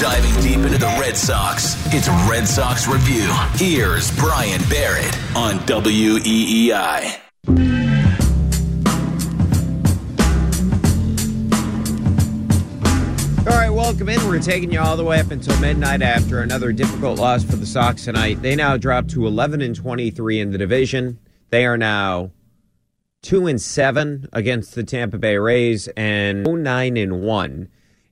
Diving deep into the Red Sox, it's Red Sox Review. Here's Brian Barrett on WEEI. All right, welcome in. We're taking you all the way up until midnight after another difficult loss for the Sox tonight. They now drop to 11 and 23 in the division. They are now 2 and 7 against the Tampa Bay Rays and 9 and 1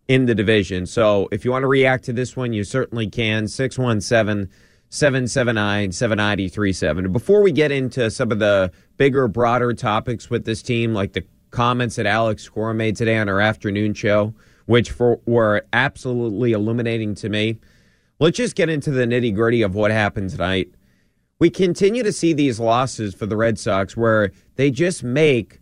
in the division. So if you want to react to this one, you certainly can. 617 779 7937. Before we get into some of the bigger, broader topics with this team, like the comments that Alex Cora made today on our afternoon show, which for, were absolutely illuminating to me. Let's just get into the nitty gritty of what happened tonight. We continue to see these losses for the Red Sox where they just make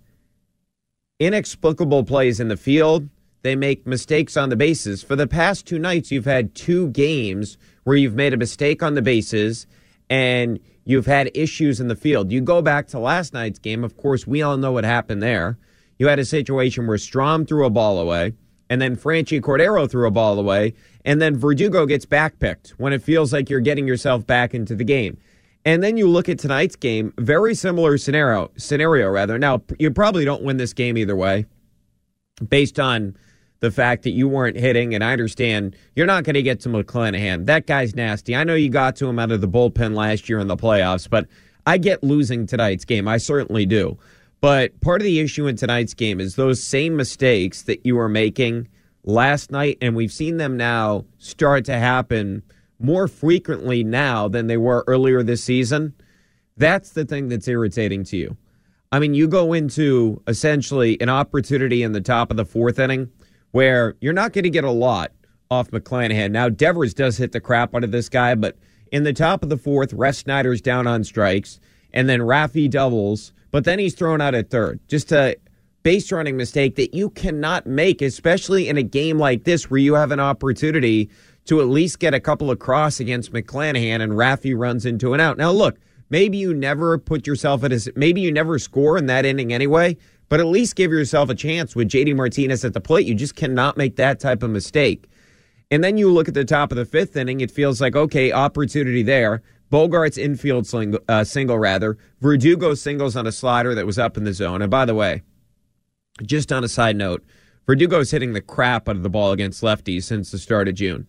inexplicable plays in the field. They make mistakes on the bases. For the past two nights, you've had two games where you've made a mistake on the bases and you've had issues in the field. You go back to last night's game. Of course, we all know what happened there. You had a situation where Strahm threw a ball away and then Franchy Cordero threw a ball away, and then Verdugo gets backpicked when it feels like you're getting yourself back into the game. And then you look at tonight's game, very similar scenario, scenario rather. Now, you probably don't win this game either way, based on the fact that you weren't hitting. And I understand you're not going to get to McClanahan. That guy's nasty. I know you got to him out of the bullpen last year in the playoffs, but I get losing tonight's game. I certainly do. But part of the issue in tonight's game is those same mistakes that you were making last night, and we've seen them now start to happen more frequently now than they were earlier this season. That's the thing that's irritating to you. I mean, you go into essentially an opportunity in the top of the fourth inning where you're not going to get a lot off McClanahan. Now, Devers does hit the crap out of this guy, but in the top of the fourth, Refsnyder's down on strikes, and then Raffy doubles but then he's thrown out at third. Just a base running mistake that you cannot make, especially in a game like this where you have an opportunity to at least get a couple of cross against McClanahan and Raffy runs into an out. Now, look, maybe you never put yourself at a, maybe you never score in that inning anyway, but at least give yourself a chance with JD Martinez at the plate. You just cannot make that type of mistake. And then you look at the top of the fifth inning, it feels like, okay, opportunity there. Bogaerts infield uh, single, rather. Verdugo singles on a slider that was up in the zone. And by the way, just on a side note, Verdugo's hitting the crap out of the ball against lefties since the start of June.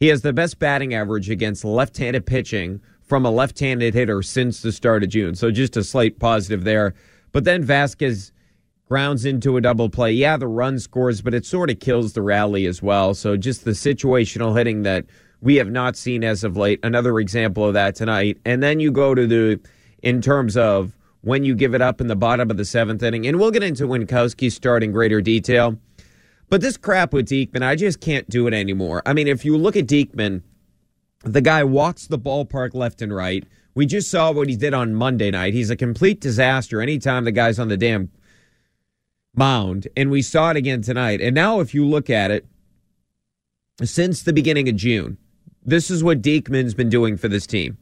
He has the best batting average against left handed pitching from a left handed hitter since the start of June. So just a slight positive there. But then Vasquez grounds into a double play. Yeah, the run scores, but it sort of kills the rally as well. So just the situational hitting that we have not seen as of late. Another example of that tonight. And then you go to the, in terms of when you give it up in the bottom of the seventh inning, and we'll get into Winckowski's start in greater detail. But this crap with Diekman, I just can't do it anymore. I mean, if you look at Diekman, the guy walks the ballpark left and right. We just saw what he did on Monday night. He's a complete disaster anytime the guy's on the damn mound. And we saw it again tonight. And now, if you look at it, since the beginning of June, this is what Diekman's been doing for this team.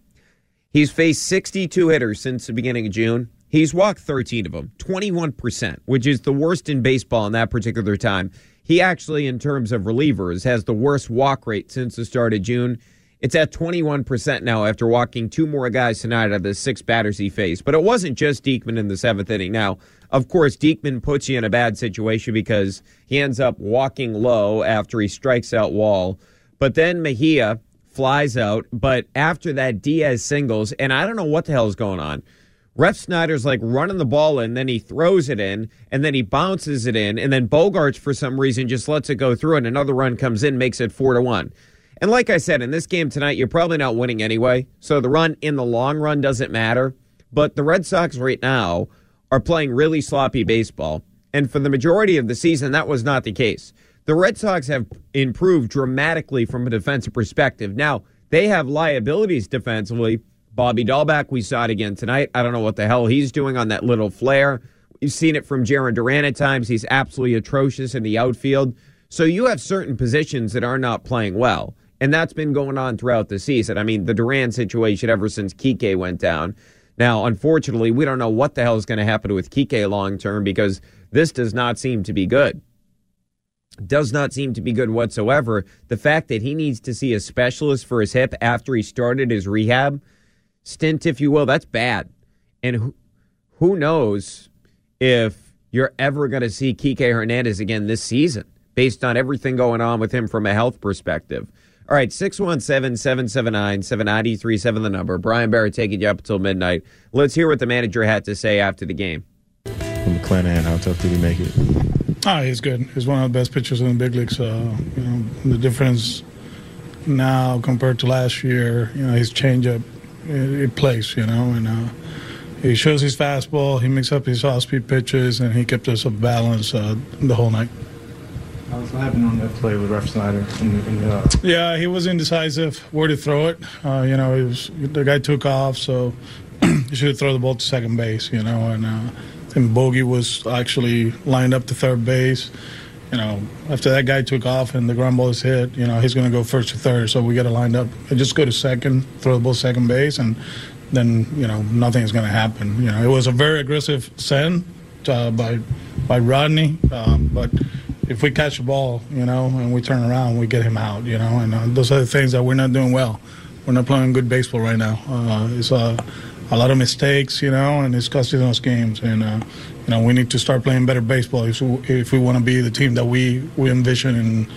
He's faced 62 hitters since the beginning of June. He's walked 13 of them, 21%, which is the worst in baseball in that particular time. He actually, in terms of relievers, has the worst walk rate since the start of June. It's at 21% now after walking two more guys tonight out of the six batters he faced. But it wasn't just Diekman in the seventh inning. Now, of course, Diekman puts you in a bad situation because he ends up walking Lowe after he strikes out Wall But then Mejia flies out. But after that, Diaz singles, and I don't know what the hell is going on. Refsnyder's like running the ball in, then he throws it in, and then he bounces it in, and then Bogaerts for some reason just lets it go through, and another run comes in, makes it four to one. And like I said, in this game tonight, you're probably not winning anyway. So the run in the long run doesn't matter. But the Red Sox right now are playing really sloppy baseball. And for the majority of the season, that was not the case. The Red Sox have improved dramatically from a defensive perspective. Now, they have liabilities defensively. Bobby Dalbec, we saw it again tonight. I don't know what the hell he's doing on that little flare. You've seen it from Jarren Duran at times. He's absolutely atrocious in the outfield. So you have certain positions that are not playing well. And that's been going on throughout the season. I mean, the Duran situation ever since Kike went down. Now, unfortunately, we don't know what the hell is going to happen with Kike long term because this does not seem to be good. Does not seem to be good whatsoever. The fact that he needs to see a specialist for his hip after he started his rehab stint, if you will, that's bad. And who, who knows if you're ever going to see Kike Hernandez again this season based on everything going on with him from a health perspective. All right, 617 779 7937, the number. Brian Barrett taking you up until midnight. Let's hear what the manager had to say after the game. From McClanahan, how tough did he make it? Oh, he's good. He's one of the best pitchers in the big leagues. Uh, you know, the difference now compared to last year, you know, his changeup, it, it plays, you know, and uh, he shows his fastball, he makes up his off-speed pitches, and he kept us off balance uh, the whole night. What happened on that play with Refsnyder? In, in, uh... Yeah, he was indecisive where to throw it. Uh, you know, was, the guy took off, so he should have thrown the ball to second base. You know, and uh, and Bogey was actually lined up to third base. You know, after that guy took off and the ground ball is hit, you know, he's going to go first to third. So we got to line up and just go to second, throw the ball second base, and then you know nothing is going to happen. You know, it was a very aggressive send uh, by by Rodney, um, but if we catch the ball, you know, and we turn around, we get him out, you know, and uh, those are the things that we're not doing well. We're not playing good baseball right now. Uh, it's uh, a lot of mistakes, you know, and it's costing us games. And uh, you know, we need to start playing better baseball if, if we want to be the team that we we envision in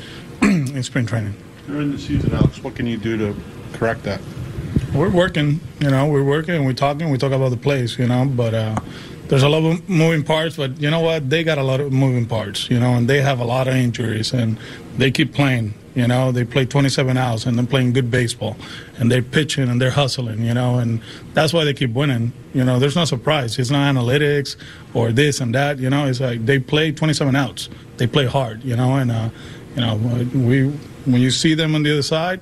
in spring training. During the season, Alex, what can you do to correct that? We're working, you know, we're working and we're talking. We talk about the plays, you know, but uh, there's a lot of moving parts, but you know what? They got a lot of moving parts, you know, and they have a lot of injuries, and they keep playing. You know, they play 27 hours and they're playing good baseball, and they're pitching and they're hustling. You know, and that's why they keep winning. You know, there's no surprise. It's not analytics or this and that. You know, it's like they play 27 outs. They play hard. You know, and uh, you know, we when you see them on the other side,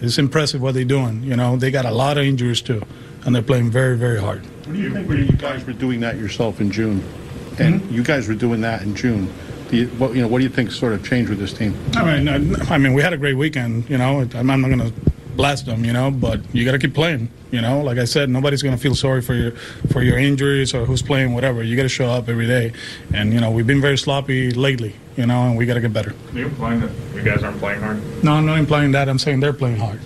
it's impressive what they're doing. You know, they got a lot of injuries too, and they're playing very, very hard. What do you think? When you guys were doing that yourself in June, and mm-hmm. you guys were doing that in June. You, what, you know, what do you think sort of changed with this team? I mean, I, mean, we had a great weekend. You know, I'm not going to blast them. You know, but you got to keep playing. You know, like I said, nobody's going to feel sorry for your for your injuries or who's playing, whatever. You got to show up every day, and you know, we've been very sloppy lately. You know, and we got to get better. Are you implying that you guys aren't playing hard? No, I'm not implying that. I'm saying they're playing hard.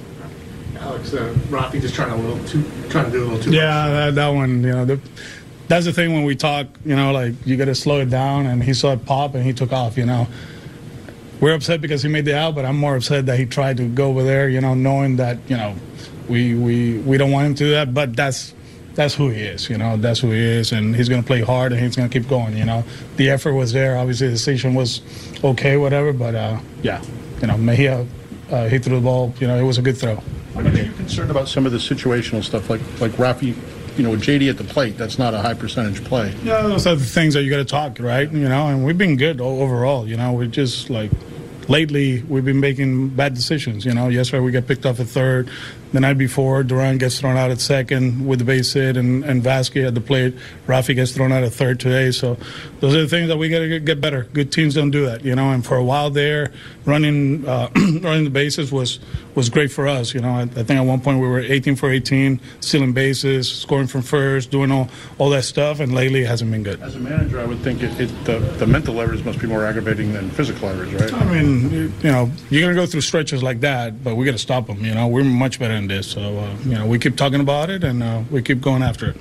Uh, Rafi just trying a little too, trying to do a little too. Yeah, much. that, that one. You know, the, that's the thing when we talk. You know, like you got to slow it down, and he saw it pop, and he took off. You know, we're upset because he made the out, but I'm more upset that he tried to go over there. You know, knowing that you know, we we we don't want him to do that, but that's that's who he is. You know, that's who he is, and he's going to play hard, and he's going to keep going. You know, the effort was there. Obviously, the decision was okay, whatever. But uh, yeah, you know, Mejia, uh, he threw the ball. You know, it was a good throw. Are you concerned about some of the situational stuff, like like Rafi, you know, with JD at the plate? That's not a high percentage play. Yeah, those are the things that you got to talk, right? You know, and we've been good overall. You know, we're just like lately we've been making bad decisions. You know, yesterday we got picked off at third. The night before, Duran gets thrown out at second with the base hit, and, and Vasquez at the plate. Rafi gets thrown out at third today. So those are the things that we got to get better. Good teams don't do that, you know. And for a while there, running uh, running the bases was was great for us. You know, I, I, think at one point we were 18 for 18, stealing bases, scoring from first, doing all, all that stuff. And lately, it hasn't been good. As a manager, I would think it, it the, the mental leverage must be more aggravating than physical leverage, right? I mean, you know, you're going to go through stretches like that, but we got to stop them. You know, we're much better than this. So, uh, you know, we keep talking about it and uh, we keep going after it.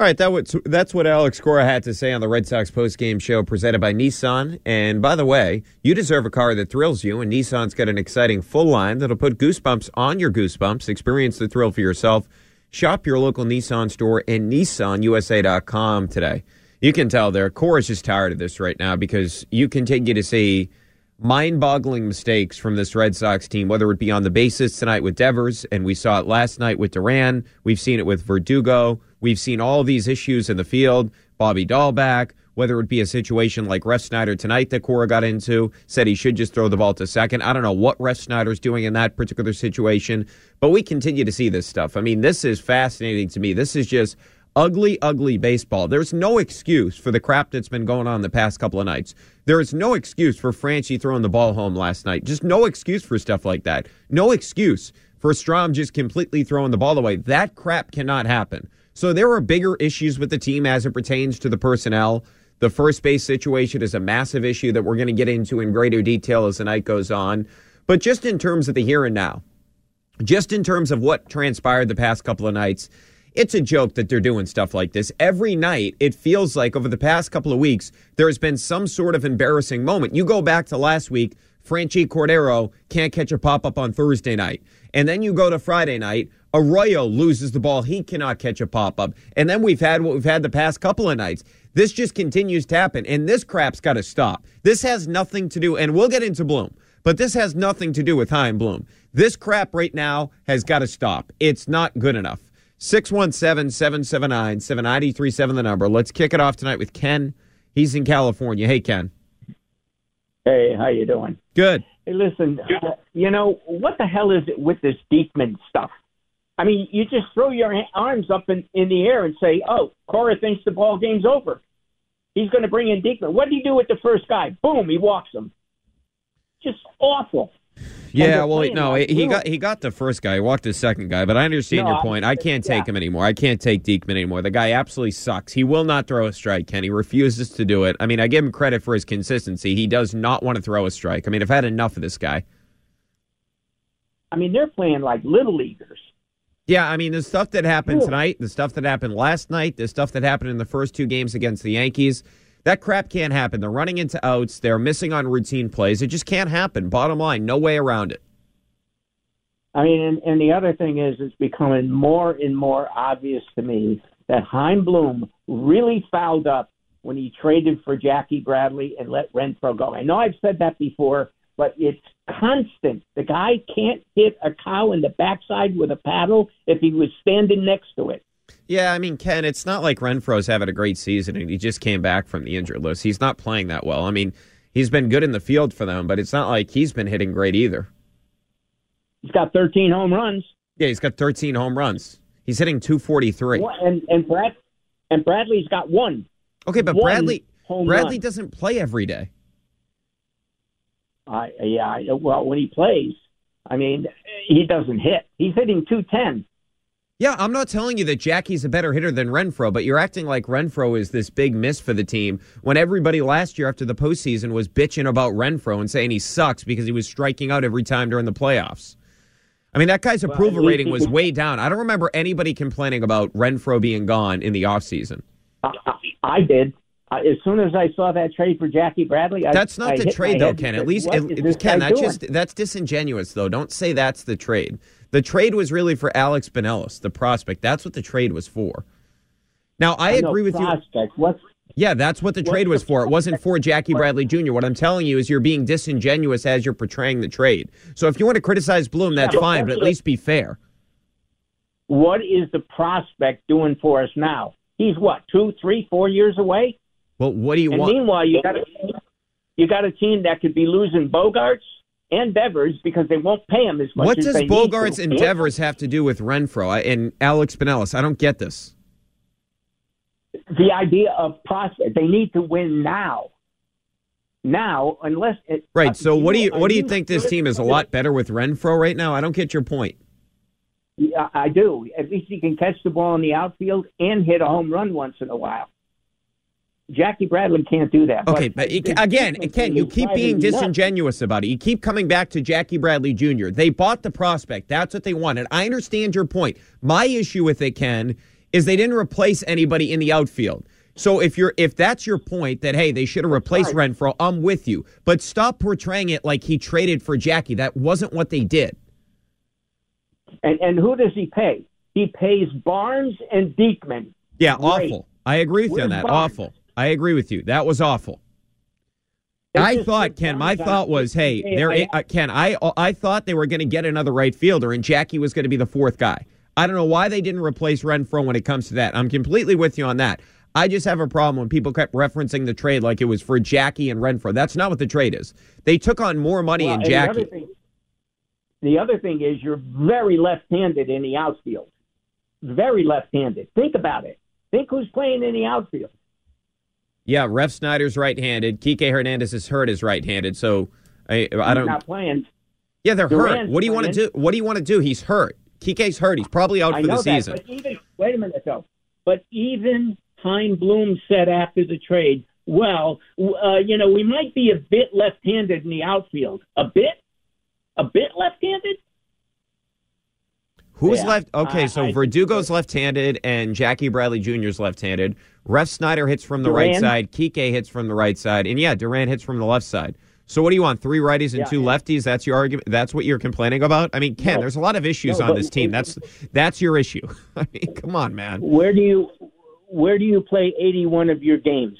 All right, that was, that's what Alex Cora had to say on the Red Sox postgame show presented by Nissan. And by the way, you deserve a car that thrills you, and Nissan's got an exciting full line that'll put goosebumps on your goosebumps. Experience the thrill for yourself. Shop your local Nissan store and NissanUSA.com today. You can tell there, Cora's just tired of this right now because you continue to see mind boggling mistakes from this Red Sox team, whether it be on the bases tonight with Devers, and we saw it last night with Duran. We've seen it with Verdugo. We've seen all these issues in the field. Bobby Dalbec, whether it be a situation like Refsnyder tonight that Cora got into, said he should just throw the ball to second. I don't know what Refsnyder's doing in that particular situation, but we continue to see this stuff. I mean, this is fascinating to me. This is just ugly, ugly baseball. There's no excuse for the crap that's been going on the past couple of nights. There is no excuse for Franchy throwing the ball home last night. Just no excuse for stuff like that. No excuse for Strahm just completely throwing the ball away. That crap cannot happen. So there are bigger issues with the team as it pertains to the personnel. The first base situation is a massive issue that we're going to get into in greater detail as the night goes on. But just in terms of the here and now, just in terms of what transpired the past couple of nights, it's a joke that they're doing stuff like this. Every night, it feels like over the past couple of weeks, there's been some sort of embarrassing moment. You go back to last week, Franchy Cordero can't catch a pop up on Thursday night. And then you go to Friday night, Arroyo loses the ball. He cannot catch a pop up. And then we've had what we've had the past couple of nights. This just continues to happen. And this crap's got to stop. This has nothing to do, and we'll get into Bloom, but this has nothing to do with Chaim Bloom. This crap right now has got to stop. It's not good enough. 617 779 7937, the number. Let's kick it off tonight with Ken. He's in California. Hey, Ken. Hey, how you doing? Good. Hey, listen, uh, you know, what the hell is it with this Diekman stuff? I mean, you just throw your arms up in, in the air and say, oh, Cora thinks the ball game's over. He's going to bring in Diekman. What did he do with the first guy? Boom, he walks him. Just awful. Yeah, well, no, he got he got the first guy. He walked the second guy, but I understand No, your point. I can't take yeah. him anymore. I can't take Diekman anymore. The guy absolutely sucks. He will not throw a strike, Ken. He refuses to do it. I mean, I give him credit for his consistency. He does not want to throw a strike. I mean, I've had enough of this guy. I mean, they're playing like little leaguers. Yeah, I mean, the stuff that happened tonight, the stuff that happened last night, the stuff that happened in the first two games against the Yankees, that crap can't happen. They're running into outs. They're missing on routine plays. It just can't happen. Bottom line, no way around it. I mean, and, and the other thing is, it's becoming more and more obvious to me that Chaim Bloom really fouled up when he traded for Jackie Bradley and let Renfroe go. I know I've said that before, but it's constant. The guy can't hit a cow in the backside with a paddle if he was standing next to it. Yeah, I mean, Ken, it's not like Renfroe's having a great season and he just came back from the injured list. He's not playing that well. I mean, he's been good in the field for them, but it's not like he's been hitting great either. He's got 13 home runs. Yeah, he's got 13 home runs. He's hitting 243. One- And and Brad and Bradley's got one. Okay, but One Bradley Bradley run. doesn't play every day. I yeah, I, well, when he plays, I mean, he doesn't hit. He's hitting 210. Yeah, I'm not telling you that Jackie's a better hitter than Renfroe, but you're acting like Renfroe is this big miss for the team when everybody last year after the postseason was bitching about Renfroe and saying he sucks because he was striking out every time during the playoffs. I mean, that guy's approval least rating was way down. I don't remember anybody complaining about Renfroe being gone in the offseason. I, I, I did. I, as soon as I saw that trade for Jackie Bradley, I, That's not the trade, though, Ken. At least, what it, is it- Ken, that's doing? just that's disingenuous, though. Don't say that's the trade. The trade was really for Alex Binelas, the prospect. That's what the trade was for. Now, I, I agree with you. What's Yeah, that's what the trade was for. It wasn't for Jackie Bradley Jr. What I'm telling you is you're being disingenuous as you're portraying the trade. So if you want to criticize Bloom, that's Yeah, but fine, but at least be fair. what is the prospect doing for us now? He's what two, three, four years away. Well, what do you and want? meanwhile, you got a you got a team that could be losing Bogaerts and Devers because they won't pay him as much. What as does Bogaerts and have to do with Renfroe and Alex Binelas? I don't get this. The idea of prospect, they need to win now. Now, unless it, Right. So what do you what do you think this team is a lot better with Renfroe right now? I don't get your point. Yeah, I do. At least he can catch the ball in the outfield and hit a home run once in a while. Jackie Bradley can't do that. Okay, but you, again, Ken, you keep being disingenuous about it. You keep coming back to Jackie Bradley Jr. They bought the prospect. That's what they wanted. I understand your point. My issue with it, Ken, is they didn't replace anybody in the outfield. So if you're if that's your point that hey they should have replaced Renfroe, I'm with you. But stop portraying it like he traded for Jackie. That wasn't what they did. And and who does he pay? He pays Barnes and Diekman. Yeah, Great. awful. I agree with you on that. Barnes? Awful. I agree with you. That was awful. They I thought, Ken. My thought was, hey, Hey, uh, Ken. I I thought they were going to get another right fielder, and Jackie was going to be the fourth guy. I don't know why they didn't replace Renfroe when it comes to that. I'm completely with you on that. I just have a problem when people kept referencing the trade like it was for Jackie and Renfroe. That's not what the trade is. They took on more money Well, in and the Jackie. other thing- The other thing is you're very left-handed in the outfield. Very left-handed. Think about it. Think who's playing in the outfield. Yeah, Refsnyder's right-handed. Kike Hernandez is hurt is right-handed. So I I don't. not playing. Yeah, they're hurt. What do you want to do? What do you want to do? He's hurt. Kike's hurt. He's probably out I for the that, season. but even wait a minute though. But even Chaim Bloom said after the trade, "Well, uh, you know, we might be a bit left-handed in the outfield. A bit, a bit left-handed." Who's Yeah, left? Okay, so I- Verdugo's left-handed and Jackie Bradley Jr. is left-handed. Refsnyder hits from the right side. Kike hits from the right side, and yeah, Duran hits from the left side. So what do you want? Three righties and Yeah, two yeah. lefties? That's your argument. That's what you're complaining about. I mean, Ken, No. there's a lot of issues No, on this team. That's that's your issue. I mean, come on, man. Where do you where do you play 81 of your games?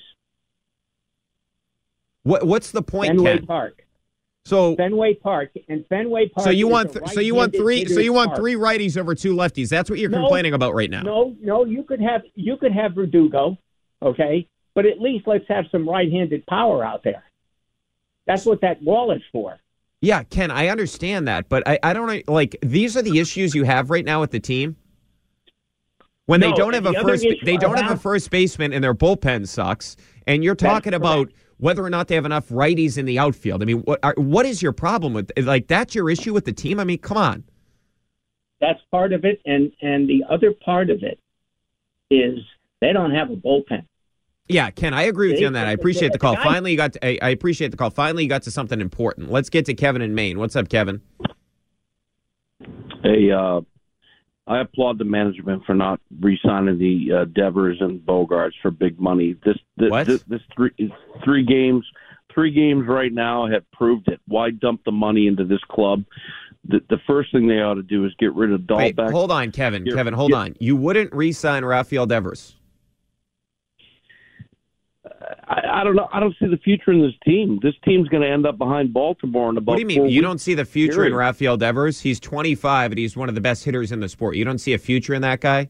What what's the point, Fenway Ken? Park. So Fenway Park and Fenway Park. so you want th- so you want three so you want park. three righties over two lefties. That's what you're No. complaining about right now. No, no, you could have you could have Verdugo, okay, but at least let's have some right-handed power out there. That's what that wall is for. Yeah, Ken, I understand that, but I, I don't like these are the issues you have right now with the team. When they don't have a first they don't have a first baseman and their bullpen sucks, and you're talking about whether or not they have enough righties in the outfield. I mean, what are, what is your problem with like that's your issue with the team? I mean, come on. That's part of it, and and the other part of it is they don't have a bullpen. Yeah, Ken, I agree with See? you on that. I appreciate the call. The guy- Finally, you got to, I, I appreciate the call. Finally, you got to something important. Let's get to Kevin in Maine. What's up, Kevin? Hey, uh, I applaud the management for not re-signing the uh, Devers and Bogaerts for big money. This, this, What? this, this three three games, three games right now have proved it. Why dump the money into this club? The, the first thing they ought to do is get rid of Wait, hold on, Kevin. Here, Kevin, hold yeah. on. You wouldn't re-sign Rafael Devers. I, I don't know. I don't see the future in this team. This team's going to end up behind Baltimore in about. What do you mean? You don't see the future Period. in Rafael Devers? He's 25 and he's one of the best hitters in the sport. You don't see a future in that guy?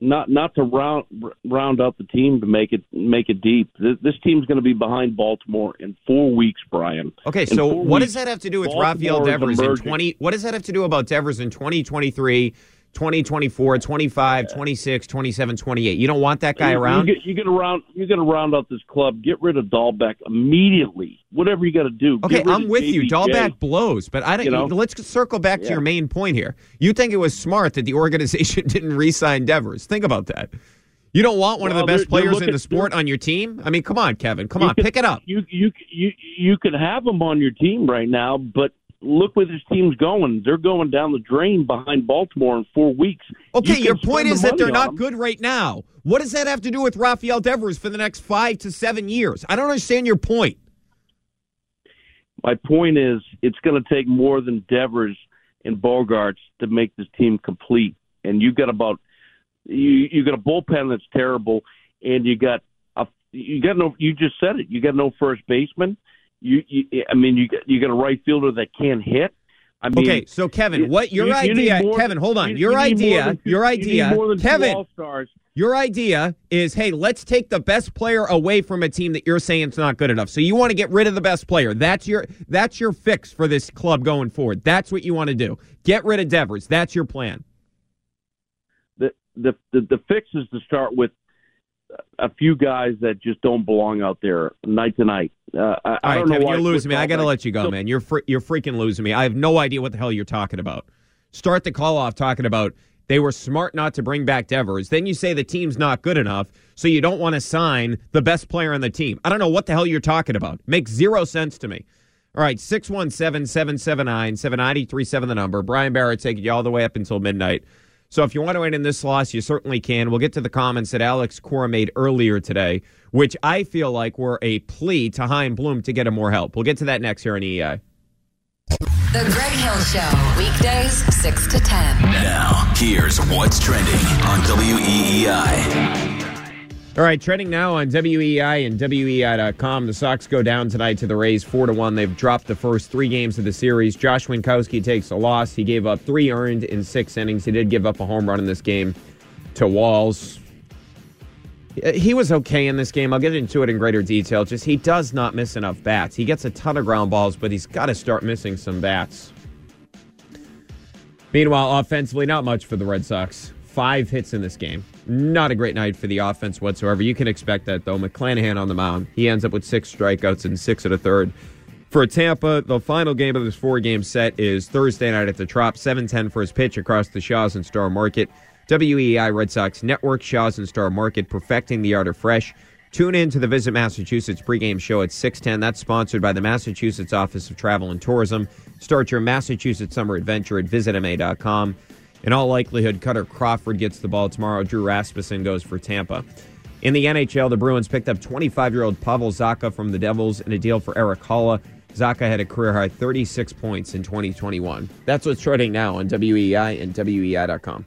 not not to round round out the team to make it make it deep. This, this team's going to be behind Baltimore in four weeks, Brian. Okay, In so what weeks, does that have to do with Baltimore Rafael Devers in 20 What does that have to do about Devers in 2023, 2024, 25, 26, 27, 28? You don't want that guy You- around? You get, you get around. You got to round out this club. Get rid of Dalbec immediately. Whatever you got to do. Okay, I'm with you. JBJ. Dalbec blows, but I don't. You know? Let's circle back to your main point here. You think it was smart that the organization didn't re-sign Devers? Think about that. You don't want one of the best players in the sport on your team. I mean, come on, Kevin. Come on, could- pick it up. You you you you could have him on your team right now, but look where this team's going. They're going down the drain behind Baltimore in four weeks. Okay, You your point is the that they're not them. good right now. What does that have to do with Rafael Devers for the next five to seven years? I don't understand your point. My point is, it's going to take more than Devers and Bogaerts to make this team complete. And you got about you you got a bullpen that's terrible, and you got a you got no. You just said it. You got no first baseman. You, you I mean, you got you got a right fielder that can't hit. I mean, Okay, so Kevin, you- what your you- you idea? more Kevin, than- hold on. your you idea, two- your idea, Kevin. Your idea is, hey, let's take the best player away from a team that you're saying is not good enough. So you want to get rid of the best player. That's your that's your fix for this club going forward. That's what you want to do. Get rid of Devers. That's your plan. the, the the the fix is to start with a few guys that just don't belong out there night to night. Uh, I, I right, don't know Kevin, why you're losing me. I got to let you go, So- man. You're fr- you're freaking losing me. I have no idea what the hell you're talking about. Start the call off talking about they were smart not to bring back Devers. Then you say the team's not good enough, so you don't want to sign the best player on the team. I don't know what the hell you're talking about. Makes zero sense to me. All right, 617 779 7937, the number. Brian Barrett taking you all the way up until midnight. So if you want to win in this loss, you certainly can. We'll get to the comments that Alex Cora made earlier today, which I feel like were a plea to Chaim Bloom to get him more help. We'll get to that next here on EI. The Greg Hill Show, weekdays 6 to 10. Now, here's what's trending on WEEI. All right, trending now on WEEI and WEEI.com. The Sox go down tonight to the Rays 4 to 1. They've dropped the first three games of the series. Josh Winckowski takes a loss. He gave up three earned in six innings. He did give up a home run in this game to Walls. Uh, he was okay in this game. I'll get into it in greater detail. Just he does not miss enough bats. He gets a ton of ground balls, but he's got to start missing some bats. Meanwhile, offensively, not much for the Red Sox. Five hits in this game. Not a great night for the offense whatsoever. You can expect that, though. McClanahan on the mound. He ends up with six strikeouts and six and a third. For Tampa, the final game of this four game set is Thursday night at the Trop, 710 for his pitch across the Shaws and Star Market. WEEI Red Sox Network, Shaws and Star Market, perfecting the art of fresh. Tune in to the Visit Massachusetts pregame show at 610. That's sponsored by the Massachusetts Office of Travel and Tourism. Start your Massachusetts summer adventure at visitma.com. In all likelihood, Kutter Crawford gets the ball tomorrow. Drew Rasmussen goes for Tampa. In the NHL, the Bruins picked up 25 year old Pavel Zacha from the Devils in a deal for Erik Haula. Zacha had a career high 36 points in 2021. That's what's trending now on WEEI and WEEI.com.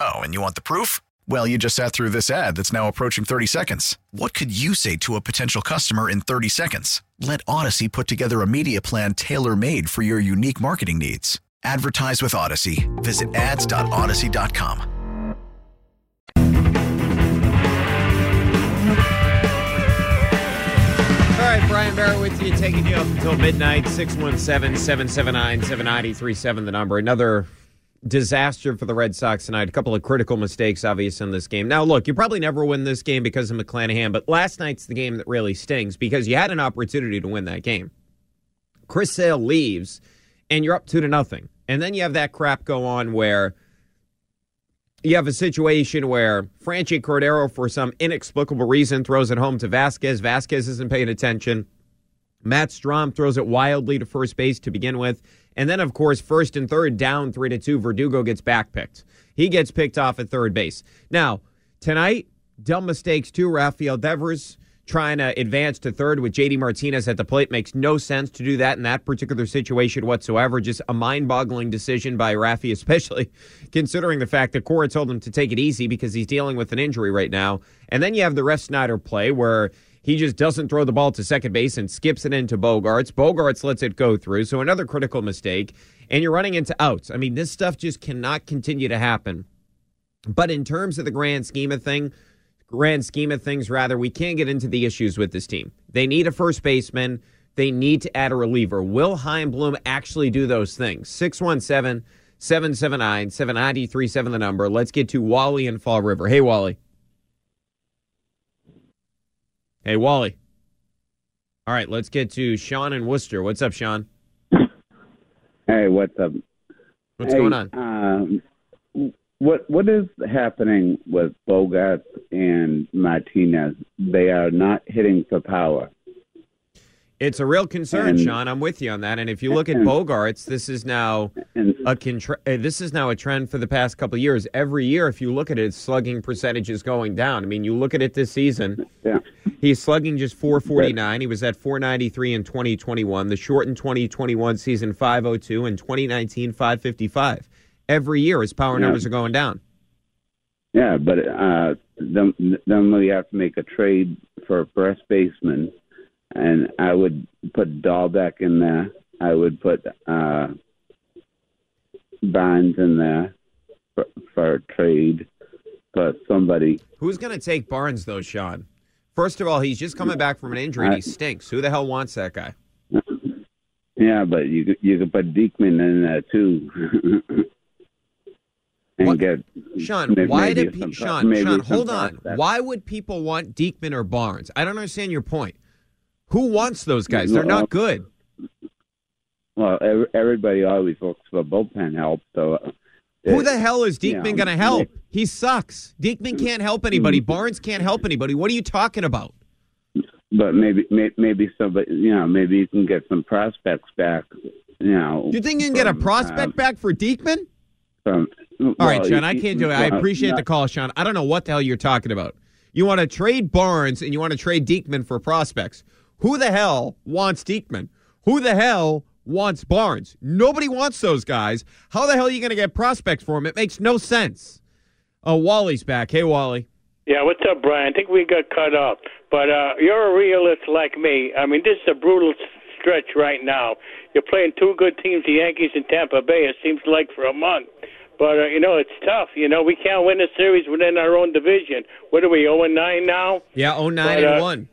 Oh, and you want the proof? Well, you just sat through this ad that's now approaching 30 seconds. What could you say to a potential customer in 30 seconds? Let Audacy put together a media plan tailor made for your unique marketing needs. Advertise with Audacy. Visit ads.audacy.com. All right, Brian Barrett with you, taking you up until midnight. 617 779 7937, the number. Another disaster for the Red Sox tonight. A couple of critical mistakes, obvious, in this game. Now, look, you probably never win this game because of McClanahan, but last night's the game that really stings because you had an opportunity to win that game. Chris Sale leaves, and you're up two to nothing. And then you have that crap go on where you have a situation where Franchy Cordero, for some inexplicable reason, throws it home to Vasquez. Vasquez isn't paying attention. Matt Strahm throws it wildly to first base to begin with. And then, of course, first and third down, three to two. Verdugo gets backpicked. He gets picked off at third base. Now, tonight, dumb mistakes too. Rafael Devers trying to advance to third with JD Martinez at the plate makes no sense to do that in that particular situation whatsoever. Just a mind boggling decision by Rafi, especially considering the fact that Cora told him to take it easy because he's dealing with an injury right now. And then you have the Refsnyder play where he just doesn't throw the ball to second base and skips it into Bogaerts. Bogaerts lets it go through. So another critical mistake. And you're running into outs. I mean, this stuff just cannot continue to happen. But in terms of the grand scheme of thing, grand scheme of things, rather, we can't get into the issues with this team. They need a first baseman. They need to add a reliever. Will Chaim Bloom actually do those things? 617 779 7937, the number. Let's get to Wally in Fall River. Hey, Wally. Hey, Wally. All right, let's get to Sean in Worcester. What's up, Sean? Hey, what's up? What's Hey, going on? Um, what what is happening with Bogart and Martinez? They are not hitting for power. It's a real concern, And- Sean. I'm with you on that. And if you look at and- Bogaerts, this is now a contra- uh, this is now a trend for the past couple of years. Every year, if you look at it, slugging percentage is going down. I mean, you look at it this season. Yeah. He's slugging just 449. He was at 493 in 2021. The shortened 2021 season 502 and 2019 555. Every year, his power Yeah. numbers are going down. Yeah, but uh, then then we have to make a trade for a first baseman, and I would put Dalbec in there. I would put uh, Barnes in there for, for a trade for somebody. Who's going to take Barnes, though, Sean? First of all, he's just coming back from an injury and he stinks. Who the hell wants that guy? Yeah, but you could- you could put Diekman in there too, and get Sean, may- why maybe did pe- Sean? maybe Sean, hold on. Why would people want Diekman or Barnes? I don't understand your point. Who wants those guys? They're Well, not good. Well, everybody always looks for bullpen help. So, uh, Who the hell is you know, going to help? He sucks. Diekman can't help anybody. Barnes can't help anybody. What are you talking about? But maybe, may, maybe somebody, you know, maybe you can get some prospects back. You know, You think you can get a prospect uh, back for Diekman? From All right, Sean, I can't do it. I appreciate the call, Sean. I don't know what the hell you're talking about. You want to trade Barnes and you want to trade Diekman for prospects. Who the hell wants Diekman? Who the hell wants Barnes? Nobody wants those guys. How the hell are you going to get prospects for them? It makes no sense. Oh, Wally's back. Hey, Wally. Yeah, what's up, Brian? I think we got cut off. But uh, you're a realist like me. I mean, this is a brutal stretch right now. You're playing two good teams, the Yankees and Tampa Bay, it seems like for a month. But, uh, you know, it's tough. You know, we can't win a series within our own division. What are we, 0 9 now? Yeah, 09 But, and uh, 1.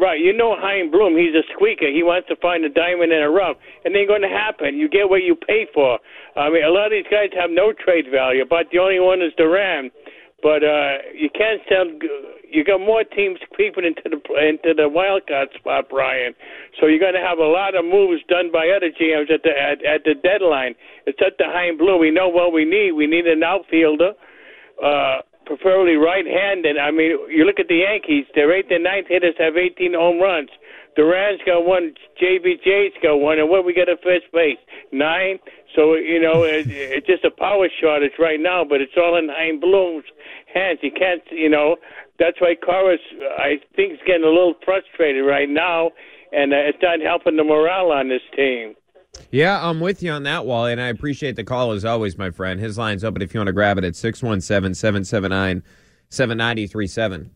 Right, you know Chaim Bloom, he's a squeaker. He wants to find a diamond in a rough. And ain't going to happen. You get what you pay for. I mean, a lot of these guys have no trade value, but the only one is Duran. But uh, you can't sell. You got more teams creeping into the into the wild card spot, Brian. So you're going to have a lot of moves done by other GMs at the at, at the deadline. It's up to Chaim Bloom. We know what we need. We need an outfielder. Uh, preferably right-handed. I mean, you look at the Yankees; their eighth and ninth hitters have 18 home runs. Duran's got one, JBJ's got one, and what we got at first base? Nine. So you know, it, it's just a power shortage right now, but it's all in Chaim Bloom's hands. You can't, you know, that's why Corus, I think, is getting a little frustrated right now, and uh, it's not helping the morale on this team. Yeah, I'm with you on that, Wally, and I appreciate the call as always, my friend. His line's open if you want to grab it at 617 779 7937.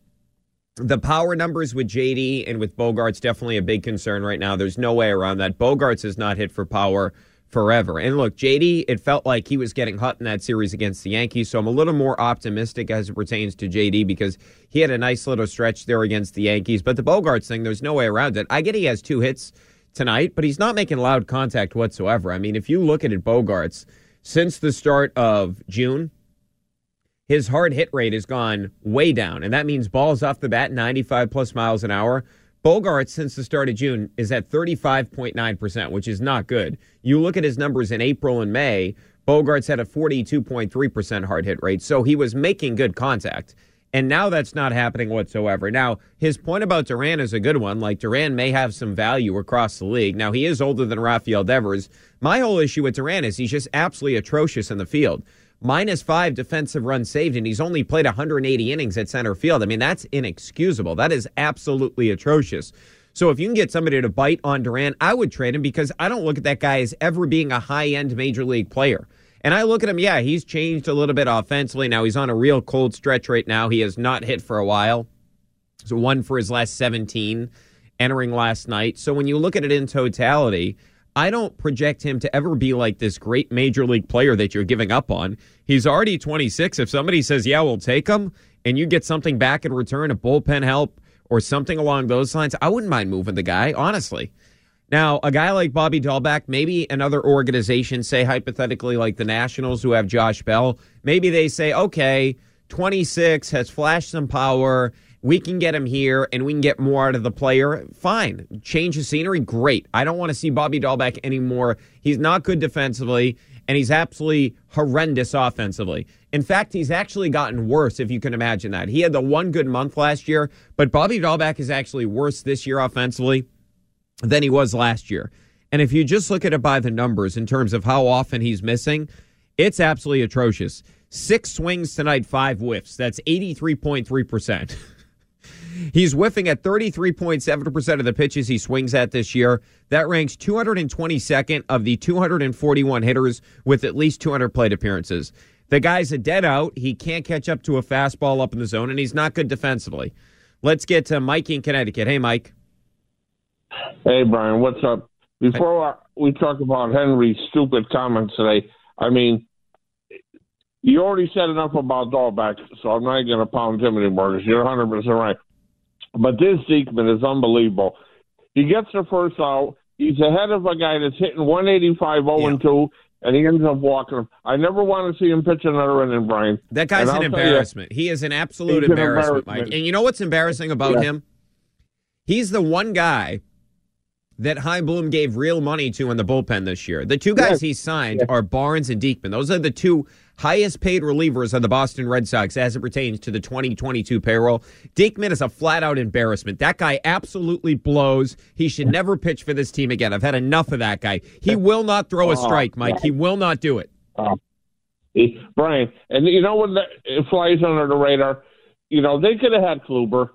The power numbers with JD and with Bogaerts definitely a big concern right now. There's no way around that. Bogaerts is not hit for power forever. And look, JD, it felt like he was getting hot in that series against the Yankees, so I'm a little more optimistic as it pertains to JD because he had a nice little stretch there against the Yankees. But the Bogaerts thing, there's no way around it. I get he has two hits tonight, but he's not making loud contact whatsoever. I mean, if you look at it, Bogaerts, since the start of June, his hard hit rate has gone way down, and that means balls off the bat 95 plus miles an hour. Bogaerts, since the start of June, is at 35.9%, which is not good. You look at his numbers in April and May, Bogaerts had a 42.3% hard hit rate, so he was making good contact. And now that's not happening whatsoever. Now, his point about Duran is a good one. Like, Duran may have some value across the league. Now, he is older than Rafael Devers. My whole issue with Duran is he's just absolutely atrocious in the field. Minus five defensive runs saved, and he's only played 180 innings at center field. I mean, that's inexcusable. That is absolutely atrocious. So if you can get somebody to bite on Duran, I would trade him because I don't look at that guy as ever being a high end major league player. And I look at him, yeah, he's changed a little bit offensively. Now he's on a real cold stretch right now. He has not hit for a while. So one for his last 17 entering last night. So when you look at it in totality, I don't project him to ever be like this great major league player that you're giving up on. He's already 26. If somebody says, yeah, we'll take him, and you get something back in return, a bullpen help or something along those lines, I wouldn't mind moving the guy, honestly. Now, a guy like Bobby Dalbec, maybe another organization, say hypothetically like the Nationals who have Josh Bell, maybe they say, okay, 26 has flashed some power. We can get him here and we can get more out of the player. Fine. Change the scenery. Great. I don't want to see Bobby Dalbec anymore. He's not good defensively and he's absolutely horrendous offensively. In fact, he's actually gotten worse, if you can imagine that. He had the one good month last year, but Bobby Dalbec is actually worse this year offensively than he was last year. And if you just look at it by the numbers in terms of how often he's missing, it's absolutely atrocious. Six swings tonight, five whiffs. That's 83.3%. He's whiffing at 33.7% of the pitches he swings at this year. That ranks 222nd of the 241 hitters with at least 200 plate appearances. The guy's a dead out. He can't catch up to a fastball up in the zone, and he's not good defensively. Let's get to Mike in Connecticut. Hey, Mike. Hey, Brian, what's up? Before we talk about Henry's stupid comments today, I mean, you already said enough about Dalbec, so I'm not going to pound him anymore because you're 100% right. But this Diekman is unbelievable. He gets the first out. He's ahead of a guy that's hitting 185 0 2, and he ends up walking. I never want to see him pitch another inning, Brian. That guy's an embarrassment. You, he is an absolute an embarrassment, embarrassment. Mike. And you know what's embarrassing about Yeah. him? He's the one guy that Chaim Bloom gave real money to in the bullpen this year. The two guys Yes. he signed are Barnes and Diekman. Those are the two highest paid relievers of the Boston Red Sox as it pertains to the 2022 payroll. Diekman is a flat out embarrassment. That guy absolutely blows. He should never pitch for this team again. I've had enough of that guy. He will not throw a Oh, strike, Mike. He will not do it. Ah. He- Brian, and you know when that, it flies under the radar? You know they could have had Kluber,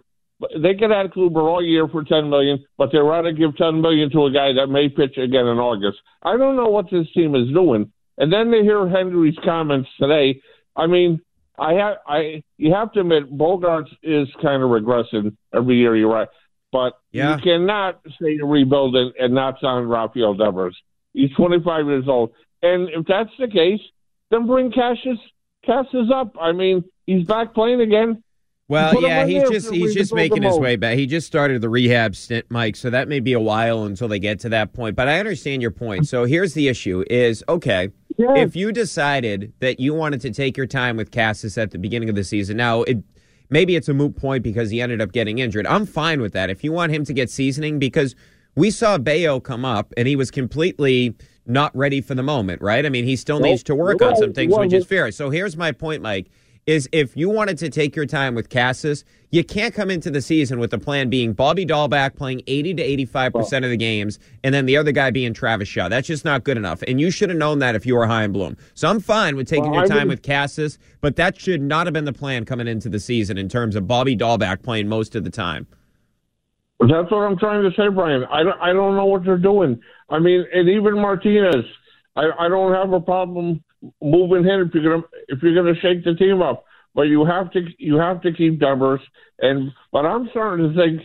they could had Kluber all year for ten million, but they'd rather give ten million to a guy that may pitch again in August. I don't know what this team is doing. And then they hear Henry's comments today. I mean, I have I you have to admit Bogaerts is kind of regressing every year. You're right, but Yeah. you cannot say you're rebuilding and not sign Rafael Devers. He's 25 years old, and if that's the case, then bring Casas Casas up. I mean, he's back playing again. Well, yeah, he's just he's just making his way back. He just started the rehab stint, Mike, so that may be a while until they get to that point. But I understand your point. So here's the issue is okay, if you decided that you wanted to take your time with Casas at the beginning of the season, now it maybe it's a moot point because he ended up getting injured. I'm fine with that. If you want him to get seasoning because we saw Bayo come up and he was completely not ready for the moment, right? I mean, he still Nope. needs to work on some things, which is fair. So here's my point, Mike, is if you wanted to take your time with Casas, you can't come into the season with the plan being Bobby Dalbec playing 80 to 85% of the games and then the other guy being Travis Shaw. That's just not good enough. And you should have known that if you were high and bloom. So I'm fine with taking Well, your time with Casas, but that should not have been the plan coming into the season in terms of Bobby Dalbec playing most of the time. That's what I'm trying to say, Brian. I don't, I don't know what they're doing. I mean, and even Martinez, I, I don't have a problem moving him if you're gonna if you're gonna shake the team up. But you have to you have to keep Devers. And but I'm starting to think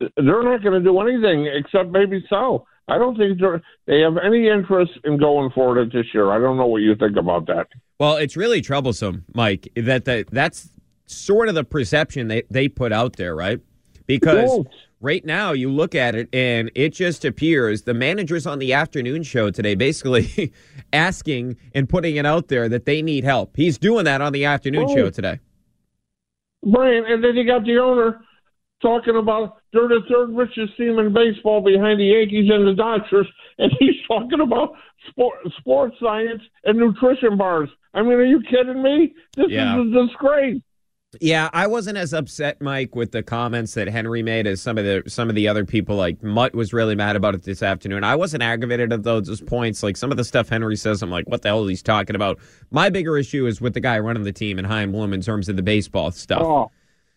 they're not going to do anything except maybe sell. I don't think they're, they have any interest in going forward this year. I don't know what you think about that. Well, it's really troublesome, Mike, that the, that's sort of the perception they, they put out there, right? Because. Right now you look at it and it just appears the managers on the afternoon show today basically asking and putting it out there that they need help. He's doing that on the afternoon Right. show today. Brian, and then you got the owner talking about they're the third richest team in baseball behind the Yankees and the Dodgers, and he's talking about sport, sports science and nutrition bars. I mean, are you kidding me? This Yeah. is a disgrace. Yeah, I wasn't as upset, Mike, with the comments that Henry made as some of the some of the other people. Like Mutt was really mad about it this afternoon. I wasn't aggravated at those points. Like some of the stuff Henry says, I'm like, what the hell is he talking about? My bigger issue is with the guy running the team and Chaim Bloom in terms of the baseball stuff. Oh.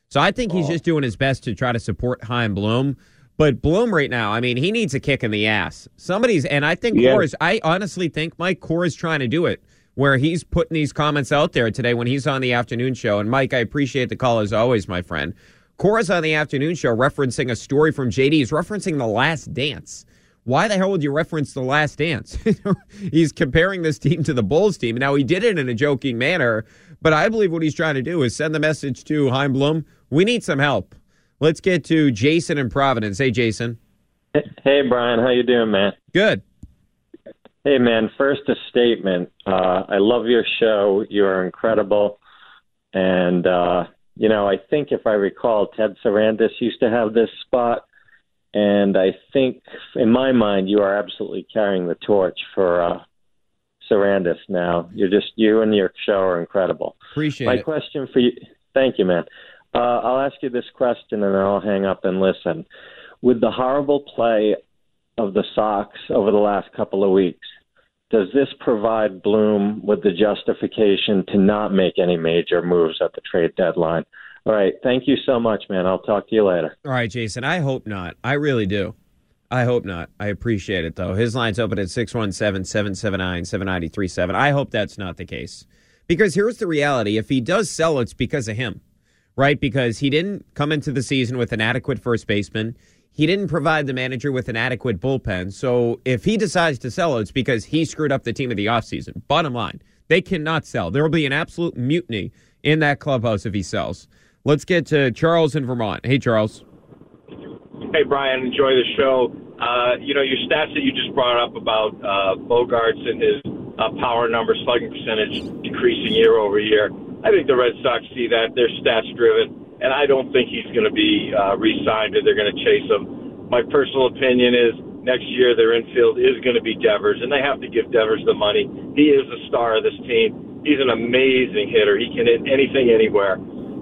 So I think he's oh. just doing his best to try to support Chaim Bloom. But Bloom right now, I mean, he needs a kick in the ass. Somebody's, and I think Yeah. Cora's, I honestly think Mike Cora's trying to do it, where he's putting these comments out there today when he's on the afternoon show. And Mike, I appreciate the call as always, my friend. Cora's on the afternoon show referencing a story from JD. He's referencing The Last Dance. Why the hell would you reference The Last Dance? he's comparing this team to the Bulls team. Now, he did it in a joking manner, but I believe what he's trying to do is send the message to Chaim Bloom we need some help. Let's get to Jason in Providence. Hey, Jason. Hey, Brian. How you doing, man? Good. Hey, man. First, a statement. Uh, I love your show. You are incredible. And, uh, you know, I think if I recall, Ted Sarandis used to have this spot. And I think, in my mind, you are absolutely carrying the torch for uh, Sarandis now. You're just, you and your show are incredible. Appreciate it. My it. question for you, thank you, man. Uh, I'll ask you this question and then I'll hang up and listen. With the horrible play of the Sox over the last couple of weeks. Does this provide Bloom with the justification to not make any major moves at the trade deadline? All right. Thank you so much, man. I'll talk to you later. All right, Jason. I hope not. I really do. I hope not. I appreciate it, though. His line's open at 617 779 7937. I hope that's not the case. Because here's the reality if he does sell, it's because of him, right? Because he didn't come into the season with an adequate first baseman. He didn't provide the manager with an adequate bullpen. So if he decides to sell, it's because he screwed up the team of the offseason. Bottom line, they cannot sell. There will be an absolute mutiny in that clubhouse if he sells. Let's get to Charles in Vermont. Hey, Charles. Hey, Brian. Enjoy the show. Uh, you know, your stats that you just brought up about uh, Bogaerts and his uh, power number, slugging percentage decreasing year over year. I think the Red Sox see that. They're stats driven, and I don't think he's going to be uh, re signed or they're going to chase him. My personal opinion is next year their infield is going to be Devers, and they have to give Devers the money. He is the star of this team. He's an amazing hitter. He can hit anything, anywhere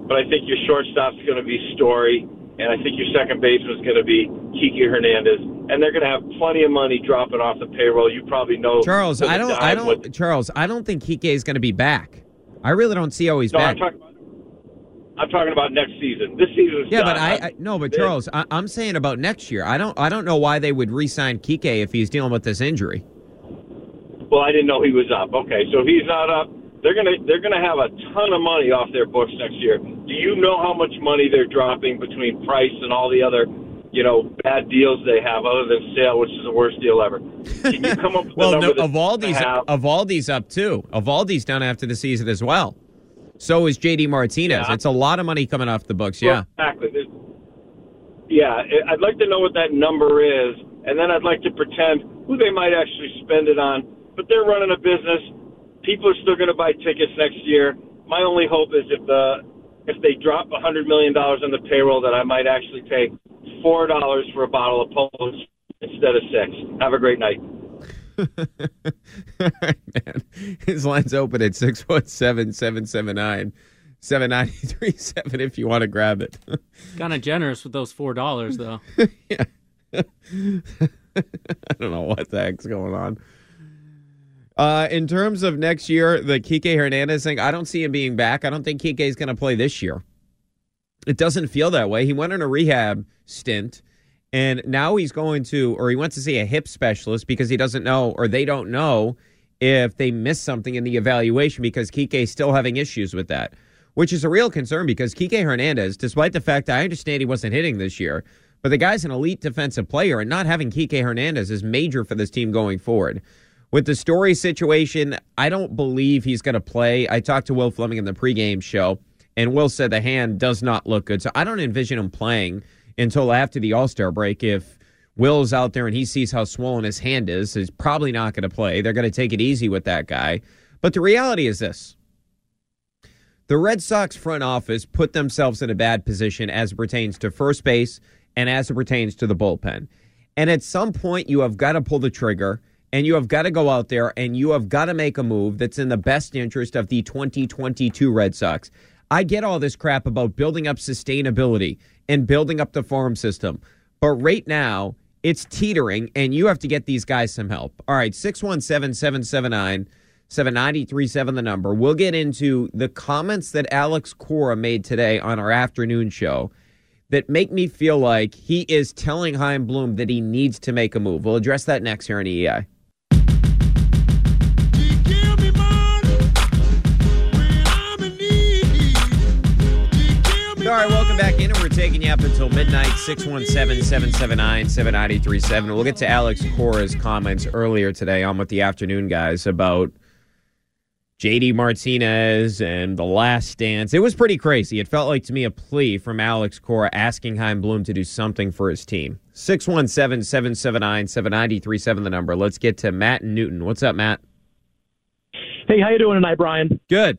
but I think your shortstop's going to be Story, and I think your second baseman is going to be Kike Hernandez, and they're going to have plenty of money dropping off the payroll. You probably know Charles. I don't. I don't. What, Charles, I don't think Kike is going to be back. I really don't see how he's no, back. I'm talking, about, I'm talking about next season. This season. Yeah, done. but I, I no, but Charles, I, I'm saying about next year. I don't. I don't know why they would re-sign Kike if he's dealing with this injury. Well, I didn't know he was up. Okay, so if he's not up, they're gonna they're gonna have a ton of money off their books next year. Do you know how much money they're dropping between Price and all the other, you know, bad deals they have, other than Sale, which is the worst deal ever? Can you come up with well, a number no, Eovaldi's have, Eovaldi's up too. Eovaldi's done after the season as well. So is JD Martinez. Yeah. It's a lot of money coming off the books. Well, Yeah. exactly. Yeah, I'd like to know what that number is, and then I'd like to pretend who they might actually spend it on. But they're running a business. People are still going to buy tickets next year. My only hope is if the if they drop a hundred million dollars on the payroll, that I might actually pay four dollars for a bottle of Polish instead of six. Have a great night. Man, his line's open at 617 779 7937 if you want to grab it. Kind of generous with those four dollars, though. yeah. I don't know what the heck's going on. Uh, in terms of next year, the Kike Hernandez thing, I don't see him being back. I don't think Kike is going to play this year. It doesn't feel that way. He went on a rehab stint, and now he's going to, or he went to see a hip specialist because he doesn't know, or they don't know if they missed something in the evaluation because Kike is still having issues with that, which is a real concern because Kike Hernandez, despite the fact I understand he wasn't hitting this year, but the guy's an elite defensive player, and not having Kike Hernandez is major for this team going forward. With the story situation, I don't believe he's going to play. I talked to Will Fleming in the pregame show, and Will said the hand does not look good. So I don't envision him playing until after the All Star break. If Will's out there and he sees how swollen his hand is, he's probably not going to play. They're going to take it easy with that guy. But the reality is this the Red Sox front office put themselves in a bad position as it pertains to first base and as it pertains to the bullpen. And at some point, you have got to pull the trigger and you have got to go out there and you have got to make a move that's in the best interest of the 2022 Red Sox. I get all this crap about building up sustainability and building up the farm system. But right now, it's teetering, and you have to get these guys some help. All right, 617 779 7937, the number. We'll get into the comments that Alex Cora made today on our afternoon show that make me feel like he is telling Chaim Bloom that he needs to make a move. We'll address that next here on EEI. Back in, and we're taking you up until midnight, 617 779 7937. We'll get to Alex Cora's comments earlier today on with the afternoon guys about JD Martinez and the last dance. It was pretty crazy. It felt like to me a plea from Alex Cora asking Chaim Bloom to do something for his team. 617 779 7937, the number. Let's get to Matt Newton. What's up, Matt? Hey, how you doing tonight, Brian? Good.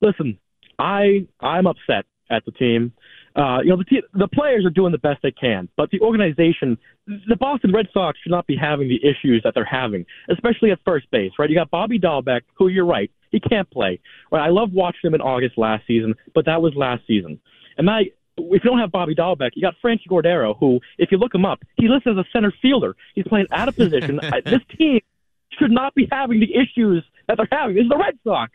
Listen, I I'm upset at the team. Uh, you know, the te- the players are doing the best they can, but the organization, the Boston Red Sox, should not be having the issues that they're having, especially at first base. Right? You got Bobby Dalbec, who you're right, he can't play. Right? I love watching him in August last season, but that was last season. And I if you don't have Bobby Dalbec, you got Franchy Cordero, who, if you look him up, he listed as a center fielder. He's playing out of position. This team should not be having the issues that they're having. This is the Red Sox,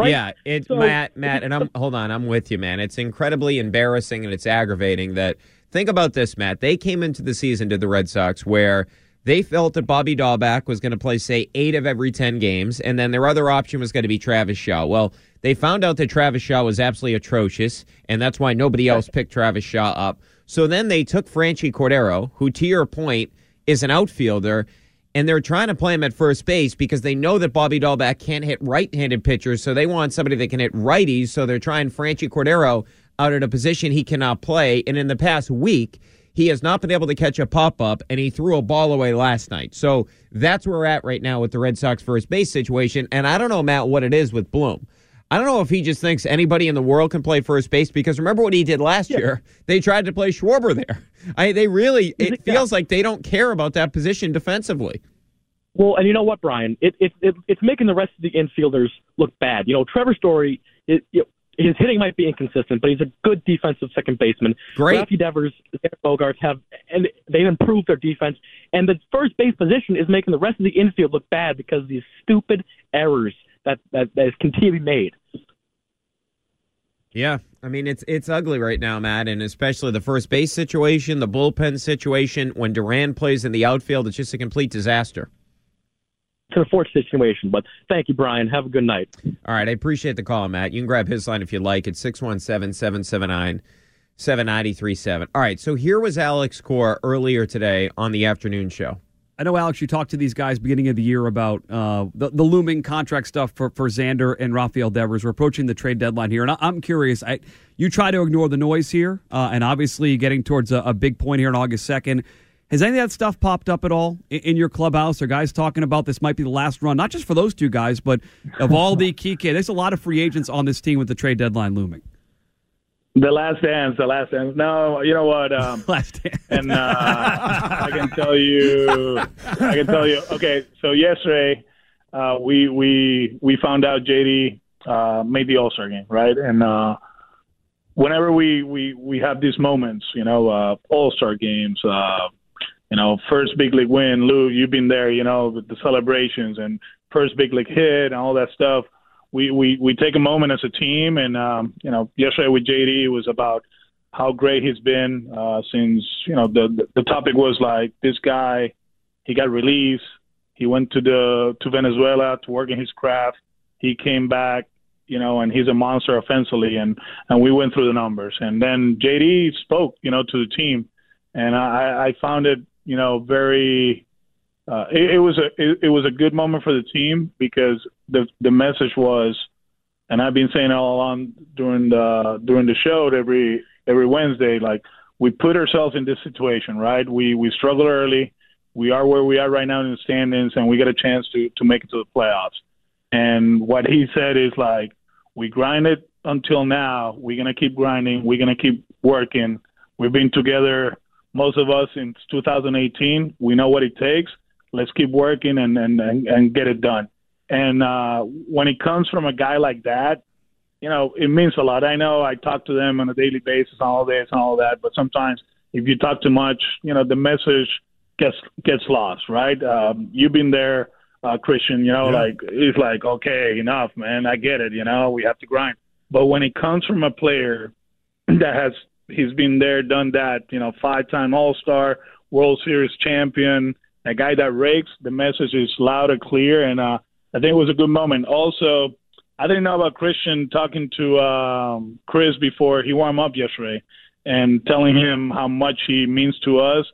right? Yeah, it, So- Matt, Matt, and I'm hold on, I'm with you, man. It's incredibly embarrassing and it's aggravating that. Think about this, Matt. They came into the season to the Red Sox where they felt that Bobby Dalbec was going to play, say, eight of every ten games, and then their other option was going to be Travis Shaw. Well, they found out that Travis Shaw was absolutely atrocious, and that's why nobody else picked Travis Shaw up. So then they took Franchy Cordero, who, to your point, is an outfielder, and they're trying to play him at first base because they know that Bobby Dalbec can't hit right-handed pitchers, so they want somebody that can hit righties. So they're trying Franchy Cordero out at a position he cannot play. And in the past week, he has not been able to catch a pop-up, and he threw a ball away last night. So that's where we're at right now with the Red Sox first base situation. And I don't know, Matt, what it is with Bloom. I don't know if he just thinks anybody in the world can play first base because remember what he did last year? They tried to play Schwarber there. I, they really, it feels like they don't care about that position defensively. Well, and you know what, Brian? It, it, it it's making the rest of the infielders look bad. You know, Trevor Story, it, it, his hitting might be inconsistent, but he's a good defensive second baseman. Great. Rafi Devers, Bogaerts have, and they've improved their defense. And the first base position is making the rest of the infield look bad because of these stupid errors that that, that is continually made. Yeah, I mean it's it's ugly right now, Matt, and especially the first base situation, the bullpen situation. When Duran plays in the outfield, it's just a complete disaster. It's an unfortunate situation, but thank you, Brian. Have a good night. All right, I appreciate the call, Matt. You can grab his line if you like. It's 617 779 7937. All right, so here was Alex Cora earlier today on the afternoon show. I know, Alex, you talked to these guys beginning of the year about uh, the, the looming contract stuff for, for Xander and Rafael Devers. We're approaching the trade deadline here, and I, I'm curious. I, you try to ignore the noise here, uh, and obviously getting towards a, a big point here on August 2nd. Has any of that stuff popped up at all in, in your clubhouse? Are guys talking about this might be the last run, not just for those two guys, but of all the key kids? There's a lot of free agents on this team with the trade deadline looming. The last dance, the last dance. No, you know what? Um, last dance. And uh, I can tell you, I can tell you. Okay, so yesterday uh, we we we found out JD uh, made the All Star game, right? And uh, whenever we we we have these moments, you know, uh, All Star games, uh, you know, first big league win. Lou, you've been there, you know, with the celebrations and first big league hit and all that stuff we, we, we take a moment as a team. And, um, you know, yesterday with JD, it was about how great he's been uh, since, you know, the, the topic was like this guy, he got released. He went to the to Venezuela to work in his craft. He came back, you know, and he's a monster offensively. And, and we went through the numbers. And then JD spoke, you know, to the team. And I, I found it, you know, very uh, it, it was a it, it was a good moment for the team because the the message was, and I've been saying all along during the during the show every every Wednesday, like we put ourselves in this situation, right? We we struggle early, we are where we are right now in the standings, and we get a chance to to make it to the playoffs. And what he said is like, we grinded until now. We're gonna keep grinding. We're gonna keep working. We've been together, most of us, since 2018. We know what it takes let's keep working and and and, and get it done. And uh, when it comes from a guy like that, you know, it means a lot. I know I talk to them on a daily basis, all this and all that, but sometimes if you talk too much, you know, the message gets gets lost, right? Um, you've been there, uh, Christian. You know, Yeah. like it's like okay, enough, man. I get it. You know, we have to grind. But when it comes from a player that has he's been there, done that, you know, five-time All-Star, World Series champion, a guy that rakes. The message is loud and clear, and uh, I think it was a good moment. Also, I didn't know about Christian talking to um, Chris before he warmed up yesterday, and telling him how much he means to us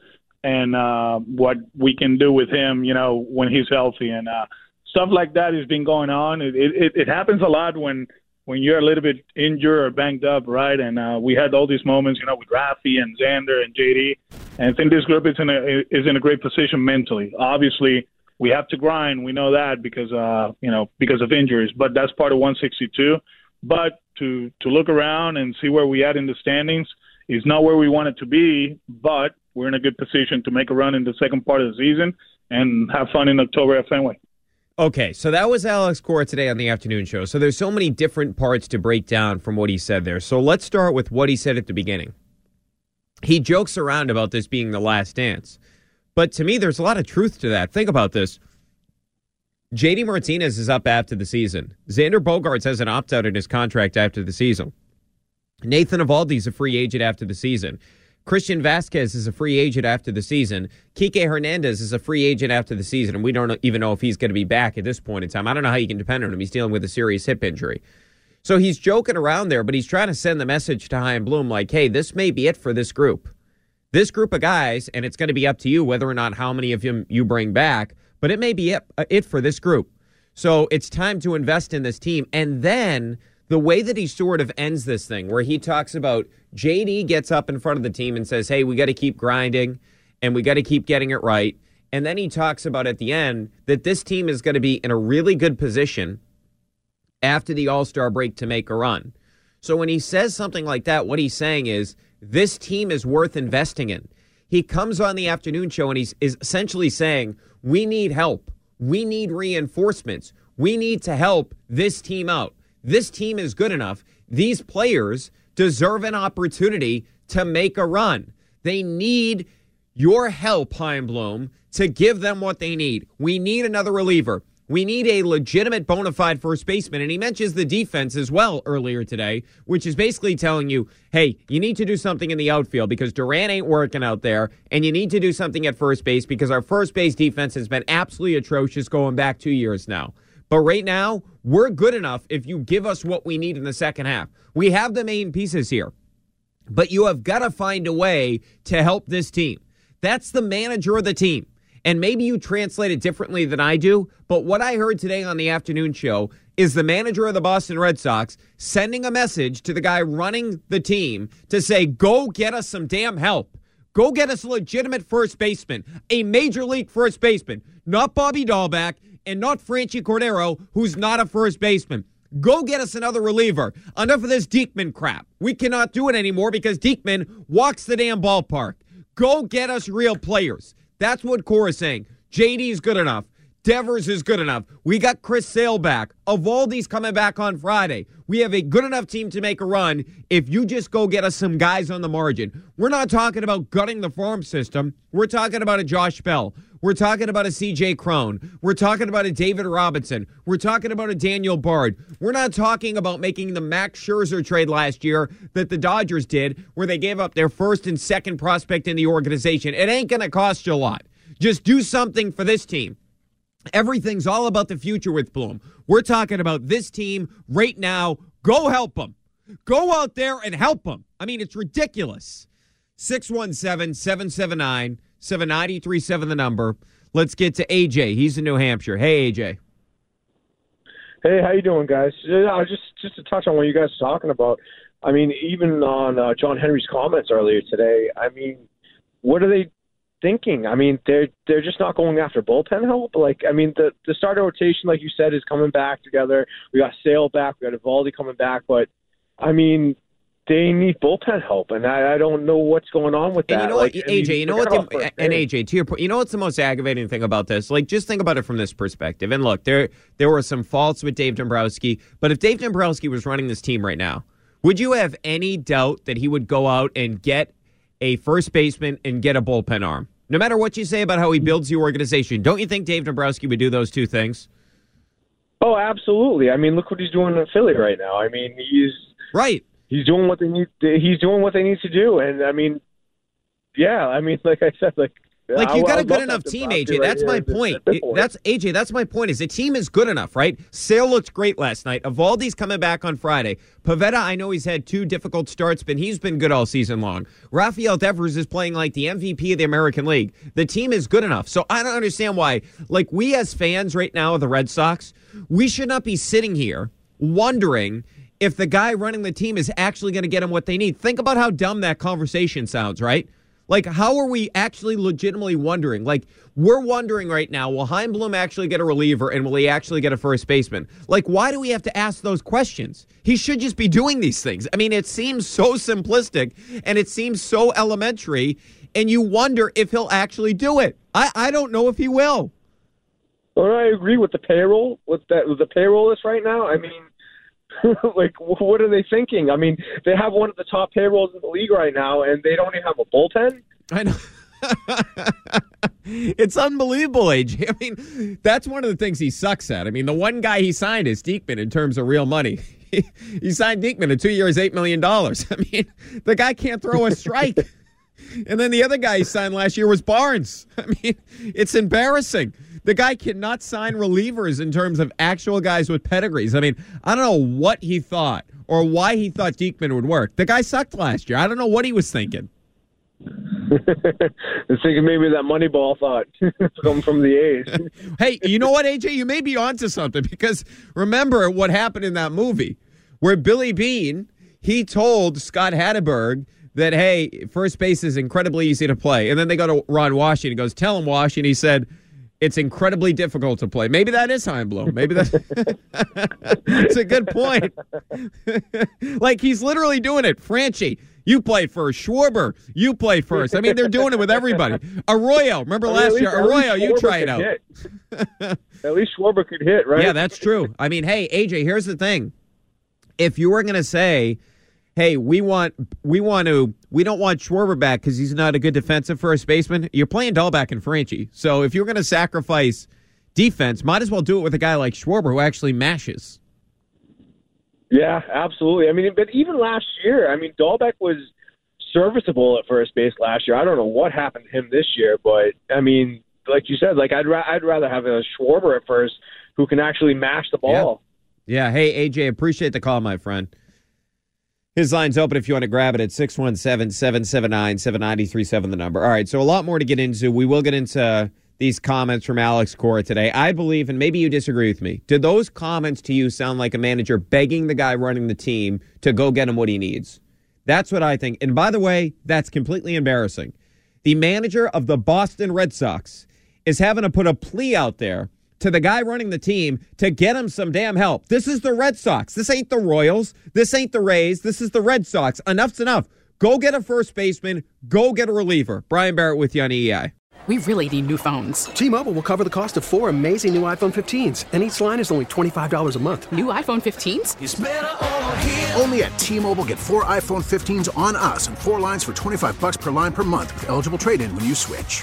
and uh, what we can do with him, you know, when he's healthy and uh, stuff like that has been going on. It, it it happens a lot when when you're a little bit injured or banged up, right? And uh, we had all these moments, you know, with Rafi and Xander and JD. And I think this group is in a is in a great position mentally. Obviously, we have to grind. We know that because uh, you know because of injuries, but that's part of 162. But to to look around and see where we at in the standings is not where we want it to be, but we're in a good position to make a run in the second part of the season and have fun in October at Fenway. Okay, so that was Alex Cora today on the afternoon show. So there's so many different parts to break down from what he said there. So let's start with what he said at the beginning. he jokes around about this being the last dance. But to me, there's a lot of truth to that. Think about this. JD Martinez is up after the season. Xander Bogaerts has an opt out in his contract after the season. Nathan Eovaldi's a free agent after the season. Christian Vazquez is a free agent after the season. Kike Hernandez is a free agent after the season, and we don't even know if he's going to be back at this point in time. I don't know how you can depend on him. He's dealing with a serious hip injury. So he's joking around there, but he's trying to send the message to Chaim Bloom like, hey, this may be it for this group. This group of guys, and it's going to be up to you whether or not how many of them you bring back, but it may be it, uh, it for this group. So it's time to invest in this team. And then the way that he sort of ends this thing, where he talks about JD gets up in front of the team and says, hey, we got to keep grinding and we got to keep getting it right. And then he talks about at the end that this team is going to be in a really good position after the All Star break to make a run. So when he says something like that, what he's saying is this team is worth investing in. He comes on the afternoon show and he's is essentially saying, We need help. We need reinforcements. We need to help this team out. This team is good enough. These players deserve an opportunity to make a run. They need your help, Chaim Bloom, to give them what they need. We need another reliever. We need a legitimate bona fide first baseman. And he mentions the defense as well earlier today, which is basically telling you, hey, you need to do something in the outfield because Duran ain't working out there. And you need to do something at first base because our first base defense has been absolutely atrocious going back two years now. But right now, we're good enough if you give us what we need in the second half. We have the main pieces here, but you have got to find a way to help this team. That's the manager of the team. And maybe you translate it differently than I do, but what I heard today on the afternoon show is the manager of the Boston Red Sox sending a message to the guy running the team to say, go get us some damn help. Go get us a legitimate first baseman, a major league first baseman, not Bobby Dalbec and not Franchy Cordero, who's not a first baseman. Go get us another reliever. Enough of this Diekman crap. We cannot do it anymore because Diekman walks the damn ballpark. Go get us real players. That's what Cora is saying. JD is good enough. Devers is good enough. We got Chris Sale back. Eovaldi's coming back on Friday. We have a good enough team to make a run if you just go get us some guys on the margin. We're not talking about gutting the farm system. We're talking about a Josh Bell. We're talking about a CJ Cron. We're talking about a David Robertson. We're talking about a Daniel Bard. We're not talking about making the Max Scherzer trade last year that the Dodgers did, where they gave up their first and second prospect in the organization. It ain't going to cost you a lot. Just do something for this team. Everything's all about the future with Bloom. We're talking about this team right now. Go help them. Go out there and help them. I mean, it's ridiculous. 617 779 7937, the number. Let's get to AJ. He's in New Hampshire. Hey, AJ. Hey, how you doing, guys? Just just to touch on what you guys are talking about. I mean, even on uh, John Henry's comments earlier today. I mean, what are they thinking? I mean, they're they're just not going after bullpen help. Like, I mean, the the starter rotation, like you said, is coming back together. We got Sale back. We got Eovaldi coming back. But I mean, they need bullpen help, and I, I don't know what's going on with that. And you know like, what, I mean, AJ? You know what? The, and. AJ, to your point, you know what's the most aggravating thing about this? Like, just think about it from this perspective. And look, there there were some faults with Dave Dombrowski, but if Dave Dombrowski was running this team right now, would you have any doubt that he would go out and get a first baseman and get a bullpen arm? No matter what you say about how he mm-hmm. builds the organization, don't you think Dave Dombrowski would do those two things? Oh, absolutely. I mean, look what he's doing in Philly right now. I mean, he's right. He's doing what they need. He's doing what they need to do, and I mean, yeah. I mean, like I said, like Like you got I a good enough team, AJ. right That's my point. point. That's AJ. That's my point. Is the team is good enough, right? Sale looked great last night. Eovaldi's coming back on Friday. Pivetta, I know he's had two difficult starts, but he's been good all season long. Rafael Devers is playing like the MVP of the American League. The team is good enough. So I don't understand why. Like we as fans right now of the Red Sox, we should not be sitting here wondering if the guy running the team is actually going to get them what they need. Think about how dumb that conversation sounds, right? Like, how are we actually legitimately wondering? Like, we're wondering right now, will Chaim Bloom actually get a reliever and will he actually get a first baseman? Like, why do we have to ask those questions? He should just be doing these things. I mean, it seems so simplistic and it seems so elementary, and you wonder if he'll actually do it. I, I don't know if he will. Well, I agree with the payroll with that with the payroll list right now. I mean, like, what are they thinking? I mean, they have one of the top payrolls in the league right now, and they don't even have a bullpen. I know. it's unbelievable, AJ. I mean, that's one of the things he sucks at. I mean, the one guy he signed is Diekman in terms of real money. he signed Diekman to two years, $8 million. I mean, the guy can't throw a strike. and then the other guy he signed last year was Barnes. I mean, it's embarrassing. The guy cannot sign relievers in terms of actual guys with pedigrees. I mean, I don't know what he thought or why he thought Diekman would work. The guy sucked last year. I don't know what he was thinking. Was thinking maybe that Moneyball thought come from the A's. hey, you know what, AJ? You may be onto something because remember what happened in that movie where Billy Beane he told Scott Hatteberg that hey, first base is incredibly easy to play, and then they go to Ron Washington. He goes, "Tell him, Wash," and he said. It's incredibly difficult to play. Maybe that is Chaim Bloom. Maybe that's it's a good point. like he's literally doing it. Franchy, you play first. Schwarber, you play first. I mean, they're doing it with everybody. Arroyo, remember I mean, last least- year? Arroyo, you try it out. At least Schwarber could hit, right? Yeah, that's true. I mean, hey, AJ, here's the thing. If you were going to say, "Hey, we want we want to we don't want Schwarber back because he's not a good defensive first baseman," you're playing Dalbec and Franchy. So if you're going to sacrifice defense, might as well do it with a guy like Schwarber who actually mashes. Yeah, absolutely. I mean, but even last year, I mean, Dalbec was serviceable at first base last year. I don't know what happened to him this year, but I mean, like you said, like I'd ra- I'd rather have a Schwarber at first who can actually mash the ball. Yeah. Hey, AJ, appreciate the call, my friend. His line's open if you want to grab it at 617 779 7937, the number. All right, so a lot more to get into. We will get into these comments from Alex Cora today. I believe, and maybe you disagree with me, did those comments to you sound like a manager begging the guy running the team to go get him what he needs? That's what I think. And by the way, that's completely embarrassing. The manager of the Boston Red Sox is having to put a plea out there to the guy running the team to get him some damn help. This is the Red Sox. This ain't the Royals. This ain't the Rays. This is the Red Sox. Enough's enough. Go get a first baseman. Go get a reliever. Brian Barrett with you on E EI. We really need new phones. T-Mobile will cover the cost of four amazing new iPhone 15s, and each line is only $25 a month. New iPhone 15s? Only at T-Mobile get four iPhone 15s on us and four lines for 25 bucks per line per month with eligible trade-in when you switch.